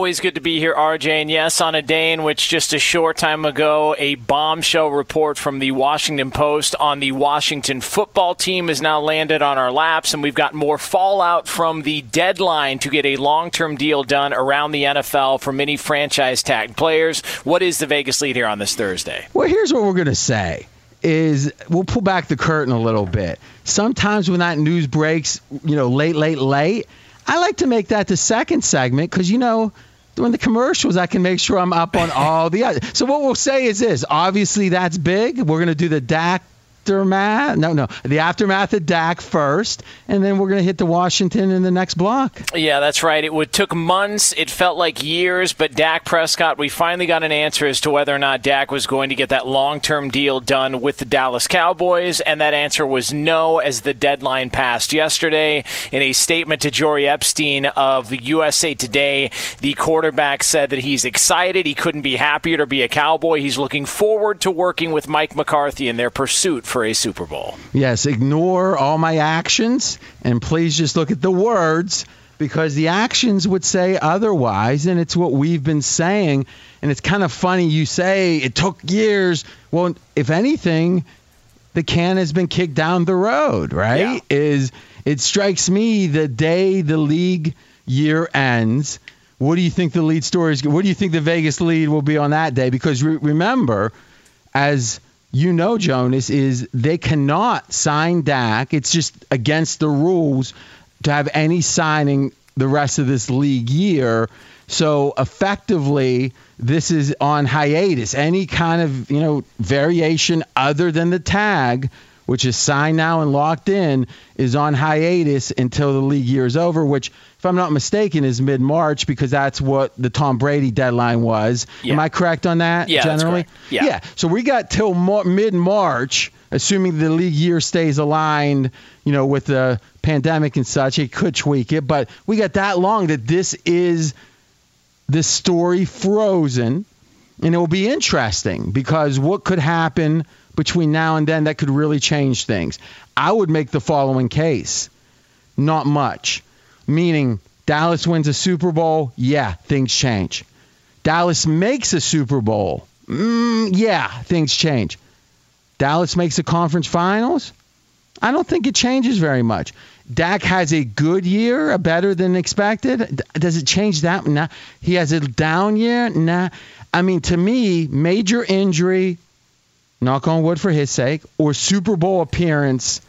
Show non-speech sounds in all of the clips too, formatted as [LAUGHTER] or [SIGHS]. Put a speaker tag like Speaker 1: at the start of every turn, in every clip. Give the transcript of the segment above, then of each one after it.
Speaker 1: Always good to be here, RJ. And yes, on a day in which just a short time ago, a bombshell report from the Washington Post on the Washington football team has now landed on our laps, and we've got more fallout from the deadline to get a long term deal done around the NFL for many franchise tag players. What is the Vegas lead here on this Thursday?
Speaker 2: Well, here's what we're going to say is we'll pull back the curtain a little bit. Sometimes when that news breaks, you know, late, late, late, I like to make that the second segment because, you know, during the commercials, I can make sure I'm up on all the. So what we'll say is this. Obviously, that's big. We're going to do the Dak aftermath. No, no, the aftermath of Dak first, and then we're going to hit the Washington in the next block.
Speaker 1: Yeah, that's right. It would took months. It felt like years, but Dak Prescott, we finally got an answer as to whether or not Dak was going to get that long-term deal done with the Dallas Cowboys, and that answer was no as the deadline passed yesterday. In a statement to Jori Epstein of USA Today, the quarterback said that he's excited. He couldn't be happier to be a Cowboy. He's looking forward to working with Mike McCarthy in their pursuit for a Super Bowl.
Speaker 2: Yes, ignore all my actions and please just look at the words because the actions would say otherwise, and it's what we've been saying. And it's kind of funny you say it took years. Well, if anything, the can has been kicked down the road, right? Is it strikes me the day the league year ends. What do you think the lead story is? What do you think the Vegas lead will be on that day? Because re- remember, as you know, Jonas, is they cannot sign Dak. It's just against the rules to have any signing the rest of this league year. So effectively, this is on hiatus. Any kind of you know variation other than the tag which is signed now and locked in, is on hiatus until the league year is over, which, if I'm not mistaken, is mid March because that's what the Tom Brady deadline was.
Speaker 1: Yeah.
Speaker 2: Am I correct on that?
Speaker 1: Yeah,
Speaker 2: generally?
Speaker 1: Yeah.
Speaker 2: Yeah. So we got till mar- mid March, assuming the league year stays aligned, you know, with the pandemic and such. It could tweak it, but we got that long that this is the story frozen. And it will be interesting because what could happen between now and then that could really change things? I would make the following case not much. Meaning, Dallas wins a Super Bowl, yeah, things change. Dallas makes a Super Bowl, mm, yeah, things change. Dallas makes a conference finals, I don't think it changes very much. Dak has a good year, a better than expected. Does it change that? Nah. He has a down year? Nah. I mean, to me, major injury, knock on wood for his sake, or Super Bowl appearance,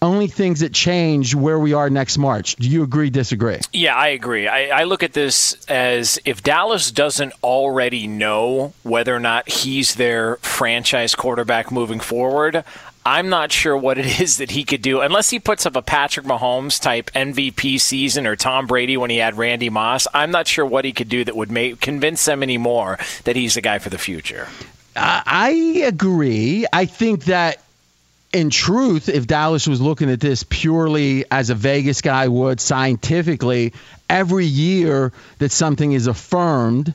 Speaker 2: only things that change where we are next March. Do you agree, disagree?
Speaker 1: Yeah, I agree. I, I look at this as if Dallas doesn't already know whether or not he's their franchise quarterback moving forward, I'm not sure what it is that he could do unless he puts up a Patrick Mahomes type MVP season or Tom Brady when he had Randy Moss. I'm not sure what he could do that would make convince them anymore that he's the guy for the future.
Speaker 2: I agree. I think that in truth, if Dallas was looking at this purely as a Vegas guy would scientifically, every year that something is affirmed,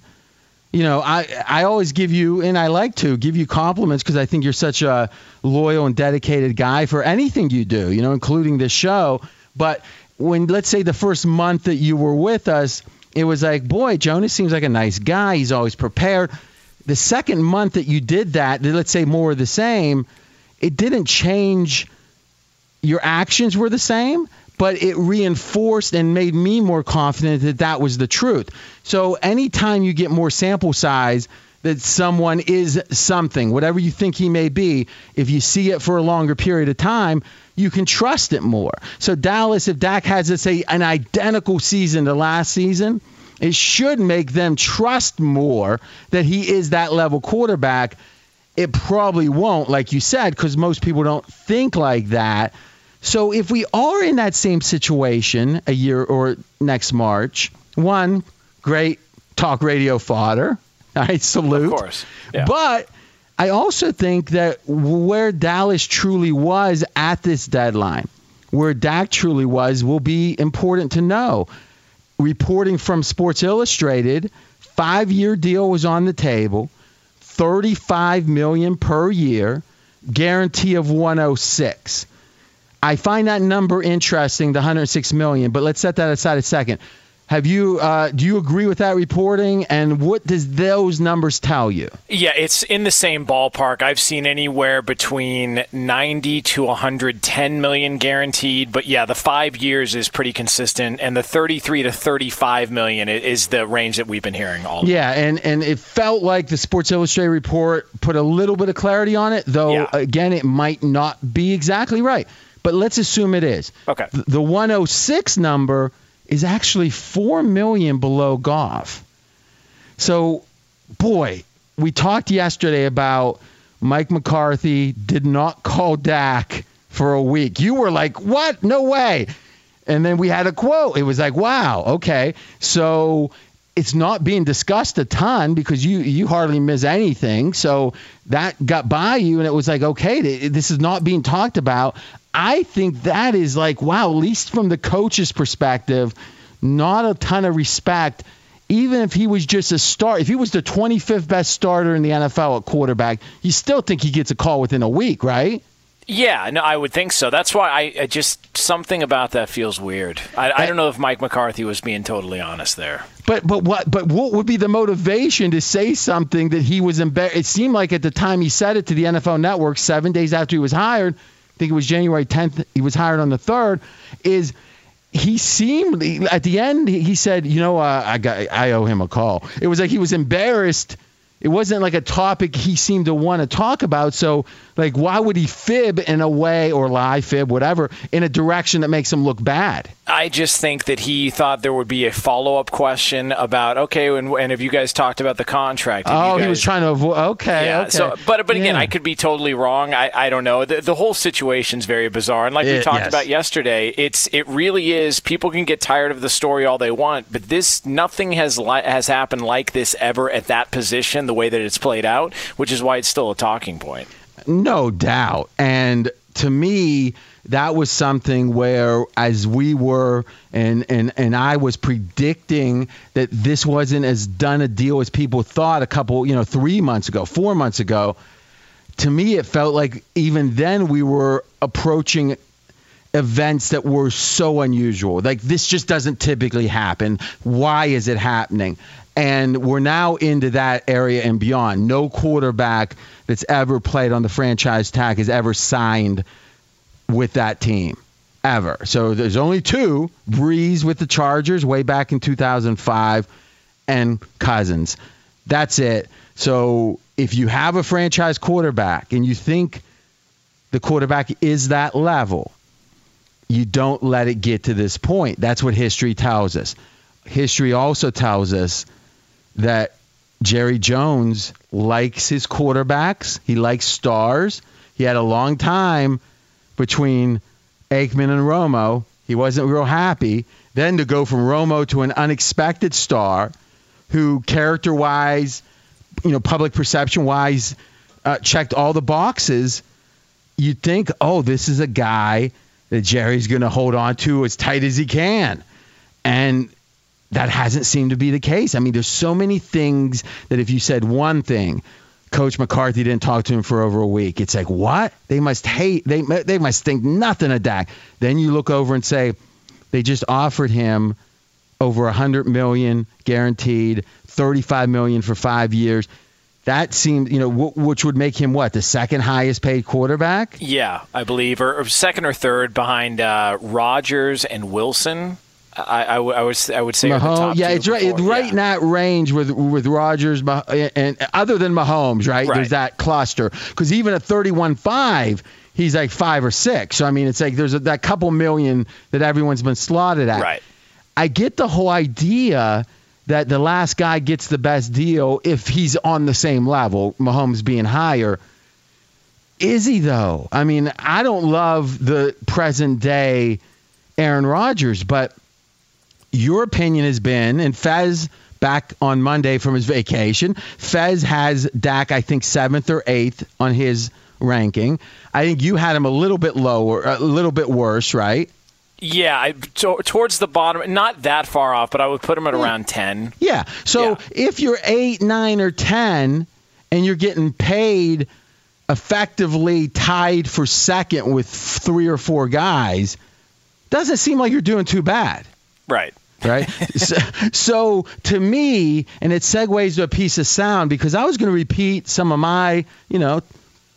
Speaker 2: you know, I I always give you and I like to give you compliments because I think you're such a loyal and dedicated guy for anything you do, you know, including this show. But when let's say the first month that you were with us, it was like, boy, Jonas seems like a nice guy. He's always prepared. The second month that you did that, let's say more of the same, it didn't change your actions were the same, but it reinforced and made me more confident that that was the truth. So anytime you get more sample size that someone is something, whatever you think he may be, if you see it for a longer period of time, you can trust it more. So Dallas, if Dak has, let's say, an identical season to last season, it should make them trust more that he is that level quarterback. It probably won't, like you said, because most people don't think like that. So if we are in that same situation a year or next March, one, great talk radio fodder. [LAUGHS] I salute.
Speaker 1: Of course. Yeah.
Speaker 2: But I also think that where Dallas truly was at this deadline, where Dak truly was, will be important to know. Reporting from Sports Illustrated, five-year deal was on the table, 35 million per year, guarantee of 106. I find that number interesting, the 106 million, but let's set that aside a second. Have you uh, do you agree with that reporting and what does those numbers tell you?
Speaker 1: Yeah, it's in the same ballpark. I've seen anywhere between 90 to 110 million guaranteed, but yeah, the 5 years is pretty consistent and the 33 to 35 million is the range that we've been hearing all.
Speaker 2: Yeah, and and it felt like the Sports Illustrated report put a little bit of clarity on it, though
Speaker 1: Yeah.
Speaker 2: again it might not be exactly right. But let's assume it is.
Speaker 1: Okay.
Speaker 2: The 106 number is actually 4 million below Goff. So, boy, we talked yesterday about Mike McCarthy did not call Dak for a week. You were like, "What? No way." And then we had a quote. It was like, "Wow, okay." So, it's not being discussed a ton because you you hardly miss anything. So that got by you, and it was like, okay, this is not being talked about. I think that is like, wow, at least from the coach's perspective, not a ton of respect. Even if he was just a start, if he was the 25th best starter in the NFL at quarterback, you still think he gets a call within a week, right?
Speaker 1: Yeah, no, I would think so. That's why I, I just something about that feels weird. I, I don't know if Mike McCarthy was being totally honest there.
Speaker 2: But but what but what would be the motivation to say something that he was embarrassed? It seemed like at the time he said it to the NFL Network, seven days after he was hired, think it was January 10th. He was hired on the third. Is he seemed at the end? He he said, "You know, uh, I got I owe him a call." It was like he was embarrassed. It wasn't like a topic he seemed to want to talk about. So, like, why would he fib in a way or lie, fib, whatever, in a direction that makes him look bad?
Speaker 1: I just think that he thought there would be a follow up question about okay, and, and have you guys talked about the contract? Have
Speaker 2: Oh, he was trying to avoid. Okay,
Speaker 1: Yeah.
Speaker 2: okay.
Speaker 1: So, but but again,
Speaker 2: Yeah.
Speaker 1: I could be totally wrong. I, I don't know. The, the whole situation's very bizarre, and like we talked
Speaker 2: yes.
Speaker 1: about yesterday, it's it really is. People can get tired of the story all they want, but this nothing has li- has happened like this ever at that position. The way that it's played out, which is why it's still a talking point.
Speaker 2: No doubt. And to me, that was something where as we were and and and I was predicting that this wasn't as done a deal as people thought a couple, you know, 3 months ago, 4 months ago. To me it felt like even then we were approaching events that were so unusual. Like this just doesn't typically happen. Why is it happening? And we're now into that area and beyond. No quarterback that's ever played on the franchise tag has ever signed with that team ever. So there's only two: Brees with the Chargers way back in 2005, and Cousins. That's it. So if you have a franchise quarterback and you think the quarterback is that level, you don't let it get to this point. That's what history tells us. History also tells us that Jerry Jones likes his quarterbacks. He likes stars. He had a long time between Aikman and Romo. He wasn't real happy. Then to go from Romo to an unexpected star who character wise, you know, public perception wise, uh, checked all the boxes, you'd think, oh, this is a guy that Jerry's going to hold on to as tight as he can. And that hasn't seemed to be the case. I mean, there's so many things that if you said one thing, Coach McCarthy didn't talk to him for over a week. It's like, what? They must hate. They they must think nothing of Dak. Then you look over and say, they just offered him over a hundred million guaranteed, thirty-five million for five years. That seemed, you know, w- which would make him what the second highest paid quarterback.
Speaker 1: Yeah, I believe, or, or second or third behind uh, Rodgers and Wilson. I, I, would- I would I would say
Speaker 2: Mahomes,
Speaker 1: top
Speaker 2: yeah, it's right. It's right
Speaker 1: yeah.
Speaker 2: in that range with with Rodgers Mah- and other than Mahomes, right?
Speaker 1: Right.
Speaker 2: There's that cluster because even at 31-5, he's like five or six. So I mean, it's like there's a, that couple million that everyone's been slotted at.
Speaker 1: Right.
Speaker 2: I get the whole idea that the last guy gets the best deal if he's on the same level, Mahomes being higher. Is he though? I mean, I don't love the present day Aaron Rodgers, but your opinion has been, and Fez back on Monday from his vacation, Fez has Dak, I think, seventh or eighth on his ranking. I think you had him a little bit lower, a little bit worse, right?
Speaker 1: Yeah, I, to, towards the bottom, not that far off, but I would put him at around ten.
Speaker 2: Yeah. So
Speaker 1: Yeah.
Speaker 2: if you're eight, nine, or ten, and you're getting paid effectively tied for second with three or four guys, doesn't seem like you're doing too bad.
Speaker 1: Right.
Speaker 2: right? [LAUGHS] so, so to me, and it segues to a piece of sound because I was going to repeat some of my, you know,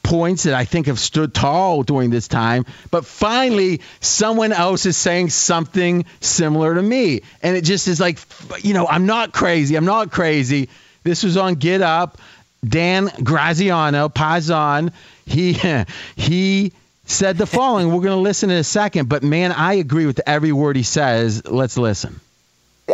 Speaker 2: points that I think have stood tall during this time, but finally someone else is saying something similar to me, and it just is like, you know, I'm not crazy. I'm not crazy. This was on Get Up. Dan Graziano, Pazon, he [LAUGHS] he said the following. We're going to listen in a second, but man, I agree with every word he says. Let's listen.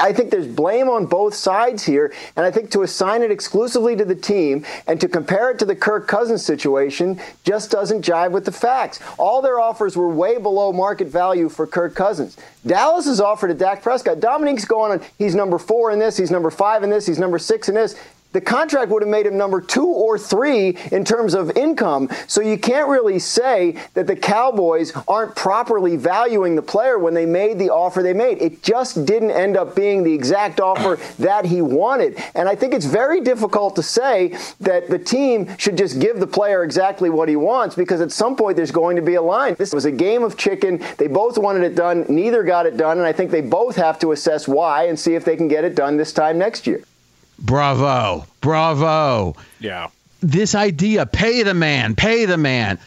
Speaker 3: I think there's blame on both sides here, and I think to assign it exclusively to the team and to compare it to the Kirk Cousins situation just doesn't jive with the facts. All their offers were way below market value for Kirk Cousins. Dallas has offered to Dak Prescott. Dominique's going on, he's number four in this, he's number five in this, he's number six in this the contract would have made him number two or three in terms of income. So you can't really say that the Cowboys aren't properly valuing the player when they made the offer they made. It just didn't end up being the exact offer that he wanted. And I think it's very difficult to say that the team should just give the player exactly what he wants because at some point there's going to be a line. This was a game of chicken. They both wanted it done, neither got it done. And I think they both have to assess why and see if they can get it done this time next year.
Speaker 2: Bravo. Bravo.
Speaker 1: Yeah.
Speaker 2: This idea, pay the man, pay the man.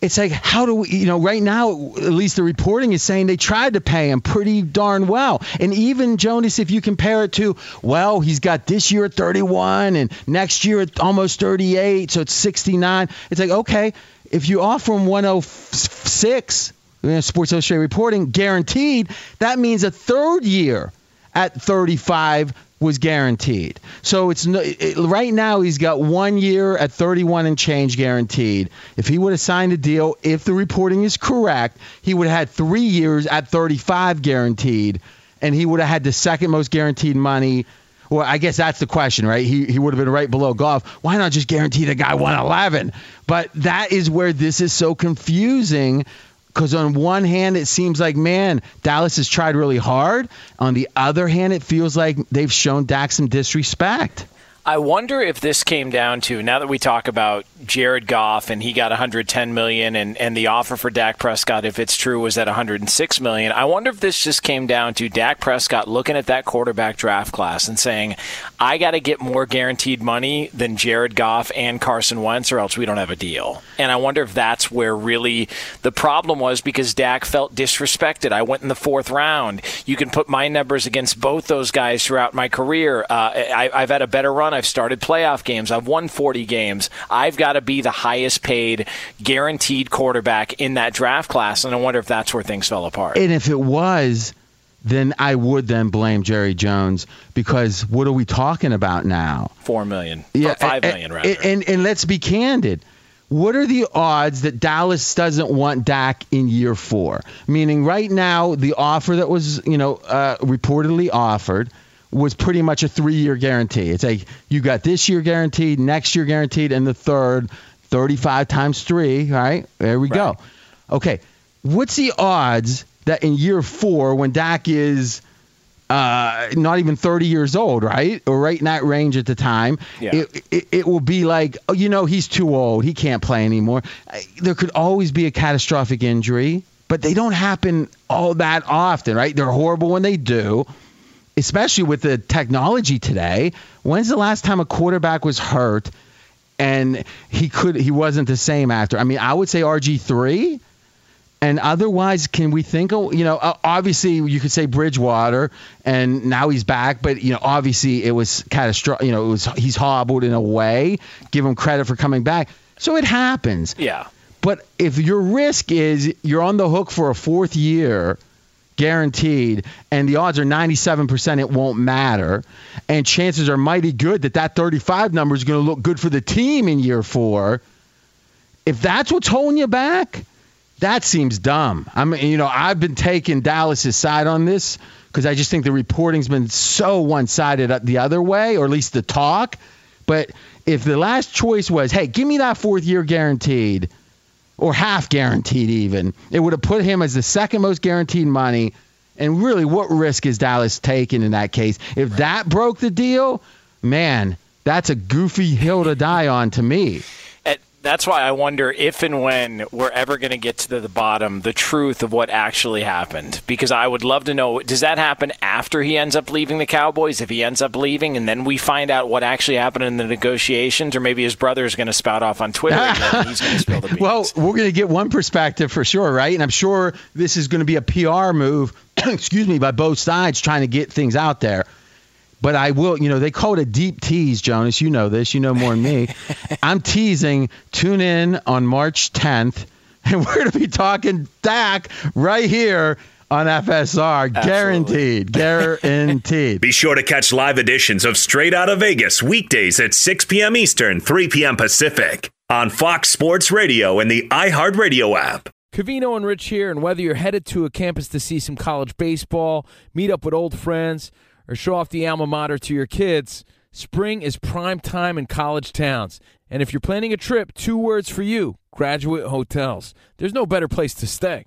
Speaker 2: it's like how do we you know right now at least the reporting is saying they tried to pay him pretty darn well and even jonas if you compare it to well he's got this year at 31 and next year at almost 38 so it's 69 it's like okay if you offer him 106 you know, sports illustrated reporting guaranteed that means a third year at 35 was guaranteed. So it's it, right now he's got one year at 31 and change guaranteed. If he would have signed a deal, if the reporting is correct, he would have had three years at 35 guaranteed, and he would have had the second most guaranteed money. Well, I guess that's the question, right? He, he would have been right below Goff. Why not just guarantee the guy 111? But that is where this is so confusing because on one hand it seems like man Dallas has tried really hard. On the other hand, it feels like they've shown Dak some disrespect.
Speaker 1: I wonder if this came down to now that we talk about Jared Goff and he got 110 million and, and the offer for Dak Prescott, if it's true, was at 106 million. I wonder if this just came down to Dak Prescott looking at that quarterback draft class and saying, I got to get more guaranteed money than Jared Goff and Carson Wentz, or else we don't have a deal. And I wonder if that's where really the problem was because Dak felt disrespected. I went in the fourth round. You can put my numbers against both those guys throughout my career. Uh, I, I've had a better run. I've started playoff games. I've won 40 games. I've got to be the highest paid guaranteed quarterback in that draft class. And I wonder if that's where things fell apart.
Speaker 2: And if it was, then I would then blame Jerry Jones because what are we talking about now?
Speaker 1: Four million. Yeah, five
Speaker 2: and,
Speaker 1: million rather.
Speaker 2: And, and, and let's be candid. What are the odds that Dallas doesn't want Dak in year four? Meaning, right now, the offer that was, you know, uh, reportedly offered was pretty much a three-year guarantee. It's like you got this year guaranteed, next year guaranteed, and the third, 35 times three. Right there we go. Okay, what's the odds that in year four, when Dak is uh, not even 30 years old, right? Or right in that range at the time.
Speaker 1: Yeah.
Speaker 2: It, it, it will be like, oh, you know, he's too old. He can't play anymore. There could always be a catastrophic injury, but they don't happen all that often, right? They're horrible when they do, especially with the technology today. When's the last time a quarterback was hurt and he could he wasn't the same after? I mean, I would say RG3 and otherwise, can we think of, you know, obviously you could say Bridgewater and now he's back, but, you know, obviously it was catastrophic. You know, it was, he's hobbled in a way. Give him credit for coming back. So it happens.
Speaker 1: yeah.
Speaker 2: But if your risk is you're on the hook for a fourth year, guaranteed, and the odds are 97% it won't matter, and chances are mighty good that that 35 number is going to look good for the team in year four, if that's what's holding you back, that seems dumb. I mean, you know, I've been taking Dallas's side on this because I just think the reporting's been so one-sided uh, the other way, or at least the talk. But if the last choice was, hey, give me that fourth year guaranteed, or half guaranteed even, it would have put him as the second most guaranteed money. And really, what risk is Dallas taking in that case? If that broke the deal, man, that's a goofy hill to die on to me.
Speaker 1: That's why I wonder if and when we're ever going to get to the bottom, the truth of what actually happened. Because I would love to know does that happen after he ends up leaving the Cowboys? If he ends up leaving and then we find out what actually happened in the negotiations, or maybe his brother is going to spout off on Twitter and he's going to spill the [LAUGHS] beans.
Speaker 2: Well, we're going to get one perspective for sure, right? And I'm sure this is going to be a PR move, [CLEARS THROAT] excuse me, by both sides trying to get things out there. But I will, you know, they call it a deep tease, Jonas. You know this. You know more than me. [LAUGHS] I'm teasing. Tune in on March 10th, [LAUGHS] and we're going to be talking Dak right here on FSR. Guaranteed. [LAUGHS] Guaranteed.
Speaker 4: Be sure to catch live editions of Straight Out of Vegas weekdays at 6 p.m. Eastern, 3 p.m. Pacific on Fox Sports Radio and the iHeartRadio app.
Speaker 5: Covino and Rich here, and whether you're headed to a campus to see some college baseball, meet up with old friends, or show off the alma mater to your kids, spring is prime time in college towns. And if you're planning a trip, two words for you graduate hotels. There's no better place to stay.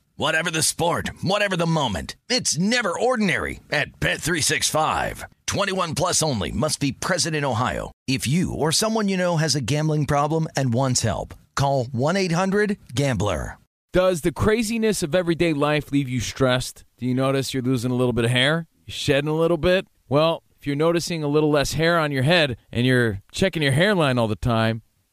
Speaker 6: Whatever the sport, whatever the moment. It's never ordinary at Bet365. 21 plus only must be present in Ohio. If you or someone you know has a gambling problem and wants help, call 1-800-GAMBLER.
Speaker 5: Does the craziness of everyday life leave you stressed? Do you notice you're losing a little bit of hair? You're shedding a little bit? Well, if you're noticing a little less hair on your head and you're checking your hairline all the time,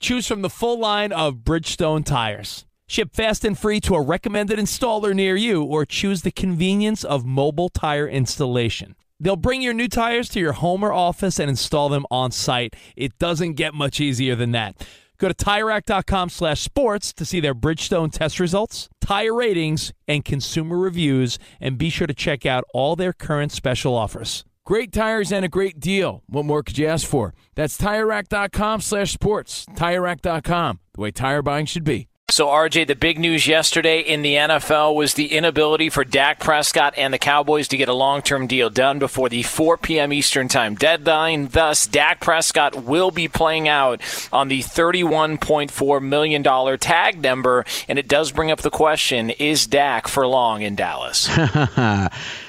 Speaker 7: Choose from the full line of Bridgestone tires. Ship fast and free to a recommended installer near you, or choose the convenience of mobile tire installation. They'll bring your new tires to your home or office and install them on site. It doesn't get much easier than that. Go to TireRack.com slash sports to see their Bridgestone test results, tire ratings, and consumer reviews, and be sure to check out all their current special offers.
Speaker 5: Great tires and a great deal. What more could you ask for? That's TireRack.com slash sports. TireRack.com, the way tire buying should be.
Speaker 1: So, RJ, the big news yesterday in the NFL was the inability for Dak Prescott and the Cowboys to get a long term deal done before the 4 p.m. Eastern Time deadline. Thus, Dak Prescott will be playing out on the $31.4 million tag number. And it does bring up the question is Dak for long in Dallas? [LAUGHS]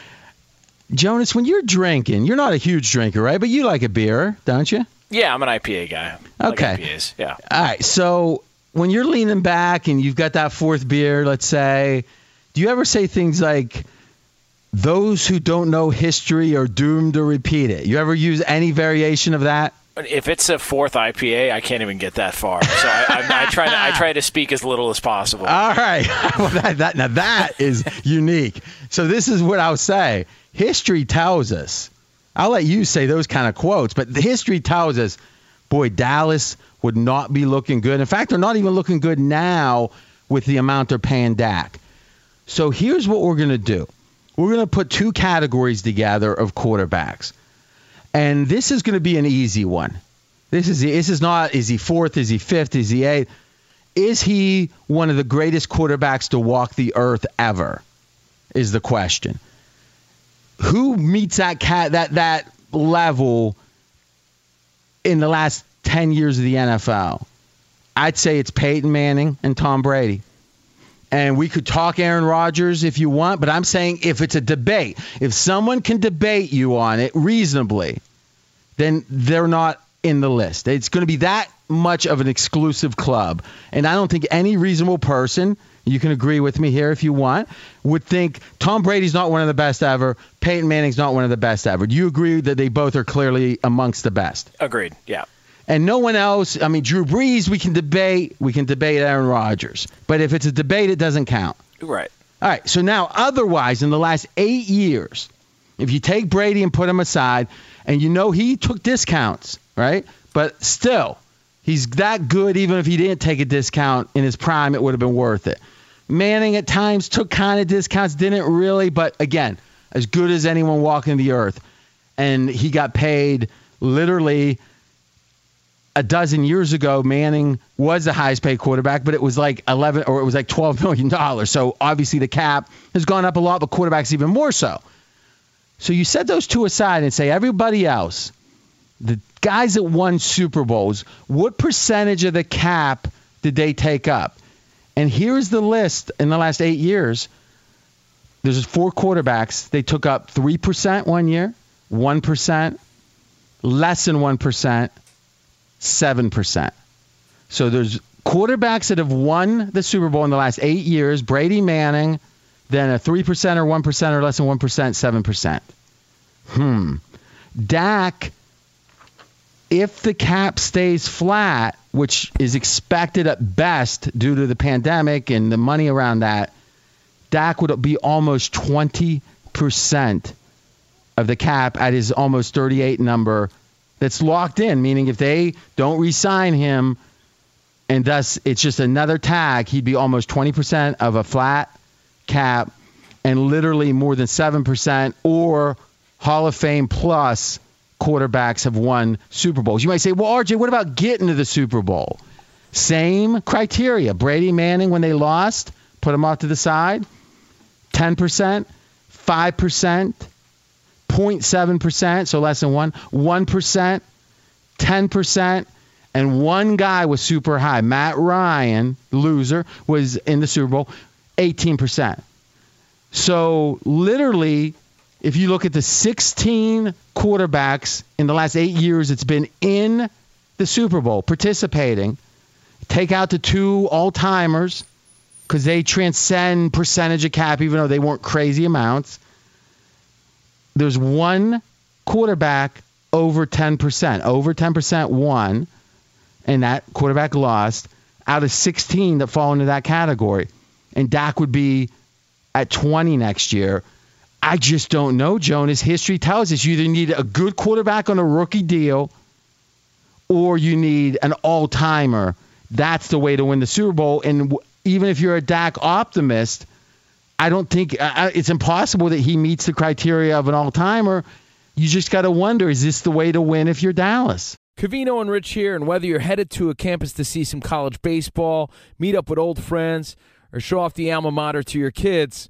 Speaker 2: Jonas, when you're drinking, you're not a huge drinker, right? But you like a beer, don't you?
Speaker 1: yeah, I'm an IPA guy. I like
Speaker 2: Okay.
Speaker 1: IPAs, yeah.
Speaker 2: All right. So when you're leaning back and you've got that fourth beer, let's say, do you ever say things like, those who don't know history are doomed to repeat it? You ever use any variation of that?
Speaker 1: If it's a fourth IPA, I can't even get that far. So I, I, I try to I try to speak as little as possible.
Speaker 2: All right. [LAUGHS] well, that, that, now that is unique. So this is what I'll say. History tells us. I'll let you say those kind of quotes, but the history tells us, boy, Dallas would not be looking good. In fact, they're not even looking good now with the amount they're paying Dak. So here's what we're going to do. We're going to put two categories together of quarterbacks. And this is going to be an easy one. This is this is not is he fourth, is he fifth, is he eighth? Is he one of the greatest quarterbacks to walk the earth ever? Is the question. Who meets that cat that that level in the last 10 years of the NFL? I'd say it's Peyton Manning and Tom Brady. And we could talk Aaron Rodgers if you want, but I'm saying if it's a debate, if someone can debate you on it reasonably, then they're not in the list. It's going to be that much of an exclusive club. And I don't think any reasonable person, you can agree with me here if you want, would think Tom Brady's not one of the best ever, Peyton Manning's not one of the best ever. Do you agree that they both are clearly amongst the best?
Speaker 1: Agreed. Yeah.
Speaker 2: And no one else, I mean, Drew Brees, we can debate. We can debate Aaron Rodgers. But if it's a debate, it doesn't count.
Speaker 1: Right.
Speaker 2: All right. So now, otherwise, in the last eight years, if you take Brady and put him aside, and you know he took discounts, right? But still, he's that good. Even if he didn't take a discount in his prime, it would have been worth it. Manning at times took kind of discounts, didn't really, but again, as good as anyone walking the earth. And he got paid literally a dozen years ago, Manning was the highest paid quarterback, but it was like 11 or it was like 12 [LAUGHS] million dollars. So obviously the cap has gone up a lot, but quarterbacks even more so. So you set those two aside and say everybody else, the guys that won Super Bowls, what percentage of the cap did they take up? And here's the list in the last eight years. There's four quarterbacks. They took up 3% one year, 1%, less than 1%, 7%. So there's quarterbacks that have won the Super Bowl in the last eight years Brady Manning, then a 3% or 1% or less than 1%, 7%. Hmm. Dak, if the cap stays flat, which is expected at best due to the pandemic and the money around that, Dak would be almost 20% of the cap at his almost 38 number that's locked in, meaning if they don't re sign him and thus it's just another tag, he'd be almost 20% of a flat cap and literally more than 7% or Hall of Fame plus quarterbacks have won Super Bowls. You might say, well, RJ, what about getting to the Super Bowl? Same criteria. Brady Manning, when they lost, put them off to the side 10%, 5%, 0.7%, so less than one, 1%, 10%, and one guy was super high. Matt Ryan, loser, was in the Super Bowl, 18%. So literally, if you look at the 16 quarterbacks in the last eight years, it's been in the Super Bowl participating. Take out the two all timers because they transcend percentage of cap, even though they weren't crazy amounts. There's one quarterback over 10%, over 10% won, and that quarterback lost out of 16 that fall into that category. And Dak would be at 20 next year. I just don't know, Jonas. History tells us you either need a good quarterback on a rookie deal or you need an all timer. That's the way to win the Super Bowl. And even if you're a Dak optimist, I don't think it's impossible that he meets the criteria of an all timer. You just got to wonder is this the way to win if you're Dallas?
Speaker 5: Covino and Rich here, and whether you're headed to a campus to see some college baseball, meet up with old friends, or show off the alma mater to your kids,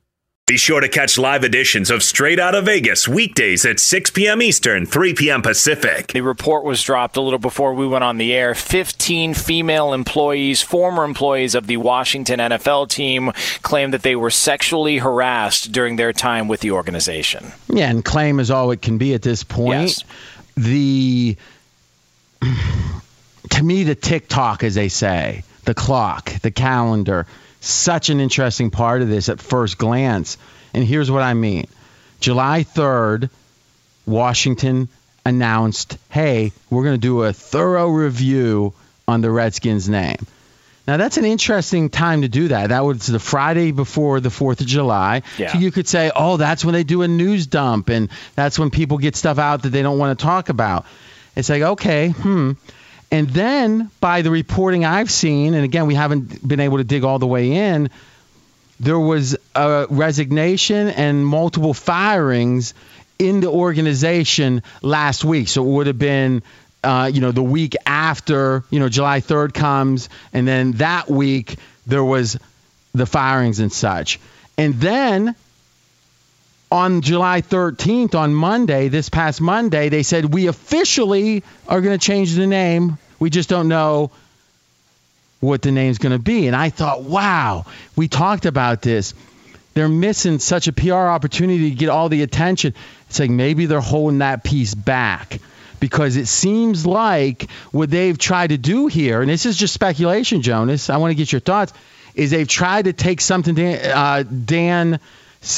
Speaker 4: Be sure to catch live editions of Straight Out of Vegas weekdays at 6 p.m. Eastern, 3 p.m. Pacific.
Speaker 1: The report was dropped a little before we went on the air. 15 female employees, former employees of the Washington NFL team, claimed that they were sexually harassed during their time with the organization.
Speaker 2: Yeah, and claim is all it can be at this point.
Speaker 1: Yes.
Speaker 2: The [SIGHS] to me, the tick-tock, as they say, the clock, the calendar, such an interesting part of this at first glance. And here's what I mean: July 3rd, Washington announced, "Hey, we're going to do a thorough review on the Redskins' name." Now that's an interesting time to do that. That was the Friday before the Fourth of July.
Speaker 1: Yeah.
Speaker 2: So you could say, oh, that's when they do a news dump, and that's when people get stuff out that they don't want to talk about. It's like, okay, hmm. And then by the reporting I've seen, and again, we haven't been able to dig all the way in, there was a resignation and multiple firings in the organization last week. So it would have been, uh, you know, the week after, you know, July 3rd comes, and then that week there was the firings and such. And then on July 13th, on Monday, this past Monday, they said we officially are going to change the name. We just don't know what the name's going to be. And I thought, wow, we talked about this. They're missing such a PR opportunity to get all the attention. It's like maybe they're holding that piece back because it seems like what they've tried to do here, and this is just speculation, Jonas. I want to get your thoughts. Is they've tried to take something Dan, uh, Dan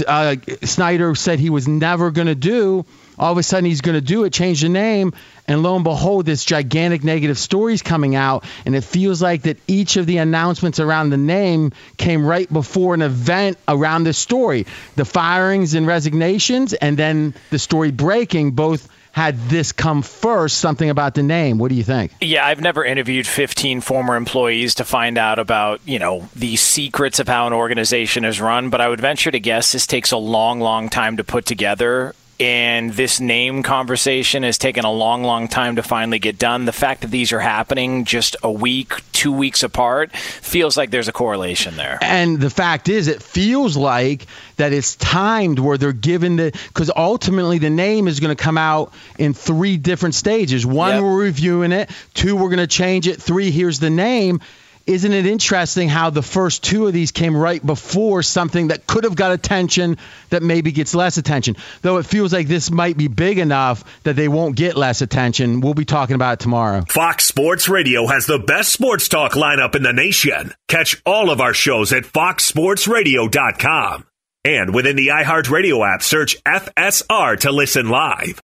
Speaker 2: uh, Snyder said he was never going to do. All of a sudden, he's going to do it, change the name, and lo and behold, this gigantic negative story is coming out. And it feels like that each of the announcements around the name came right before an event around the story. The firings and resignations, and then the story breaking both had this come first, something about the name. What do you think?
Speaker 1: Yeah, I've never interviewed 15 former employees to find out about, you know, the secrets of how an organization is run, but I would venture to guess this takes a long, long time to put together. And this name conversation has taken a long, long time to finally get done. The fact that these are happening just a week, two weeks apart feels like there's a correlation there.
Speaker 2: And the fact is, it feels like that it's timed where they're given the because ultimately the name is going to come out in three different stages. One,
Speaker 1: Yep.
Speaker 2: we're reviewing it. Two, we're going to change it. Three, here's the name. Isn't it interesting how the first two of these came right before something that could have got attention that maybe gets less attention? Though it feels like this might be big enough that they won't get less attention. We'll be talking about it tomorrow.
Speaker 4: Fox Sports Radio has the best sports talk lineup in the nation. Catch all of our shows at foxsportsradio.com. And within the iHeartRadio app, search FSR to listen live.